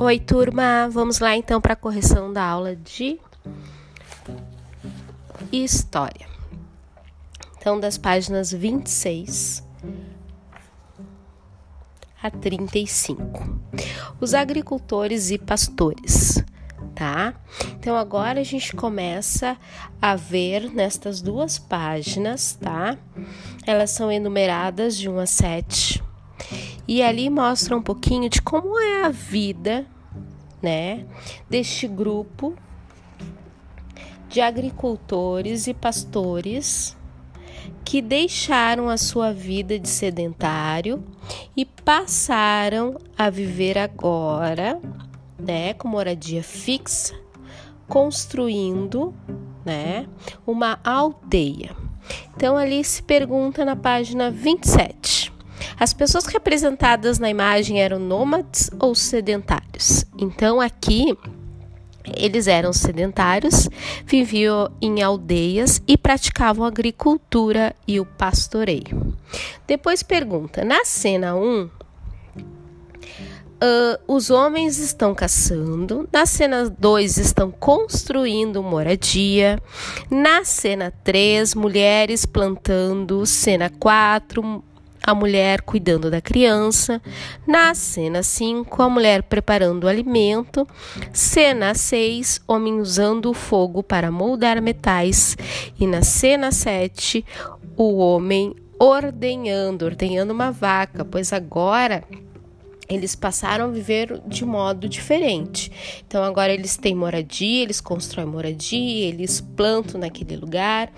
Oi, turma. Vamos lá então para a correção da aula de História. Então, das páginas 26 a 35. Os agricultores e pastores, tá? Então, agora a gente começa a ver nestas duas páginas, tá? Elas são enumeradas de 1 a 7 e ali mostra um pouquinho de como é a vida, né, deste grupo de agricultores e pastores que deixaram a sua vida de sedentário e passaram a viver agora, né, com moradia fixa, construindo, né, uma aldeia. Então ali se pergunta na página 27. As pessoas representadas na imagem eram nômades ou sedentários. Então aqui eles eram sedentários, viviam em aldeias e praticavam agricultura e o pastoreio. Depois pergunta: na cena 1, Uh, os homens estão caçando. Na cena 2, estão construindo moradia. Na cena 3, mulheres plantando. Cena 4, a mulher cuidando da criança. Na cena 5, a mulher preparando o alimento. Cena 6, homem usando o fogo para moldar metais. E na cena 7, o homem ordenhando, ordenhando uma vaca, pois agora eles passaram a viver de modo diferente. Então agora eles têm moradia, eles constroem moradia, eles plantam naquele lugar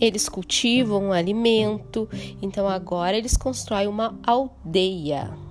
eles cultivam alimento, então agora eles constroem uma aldeia.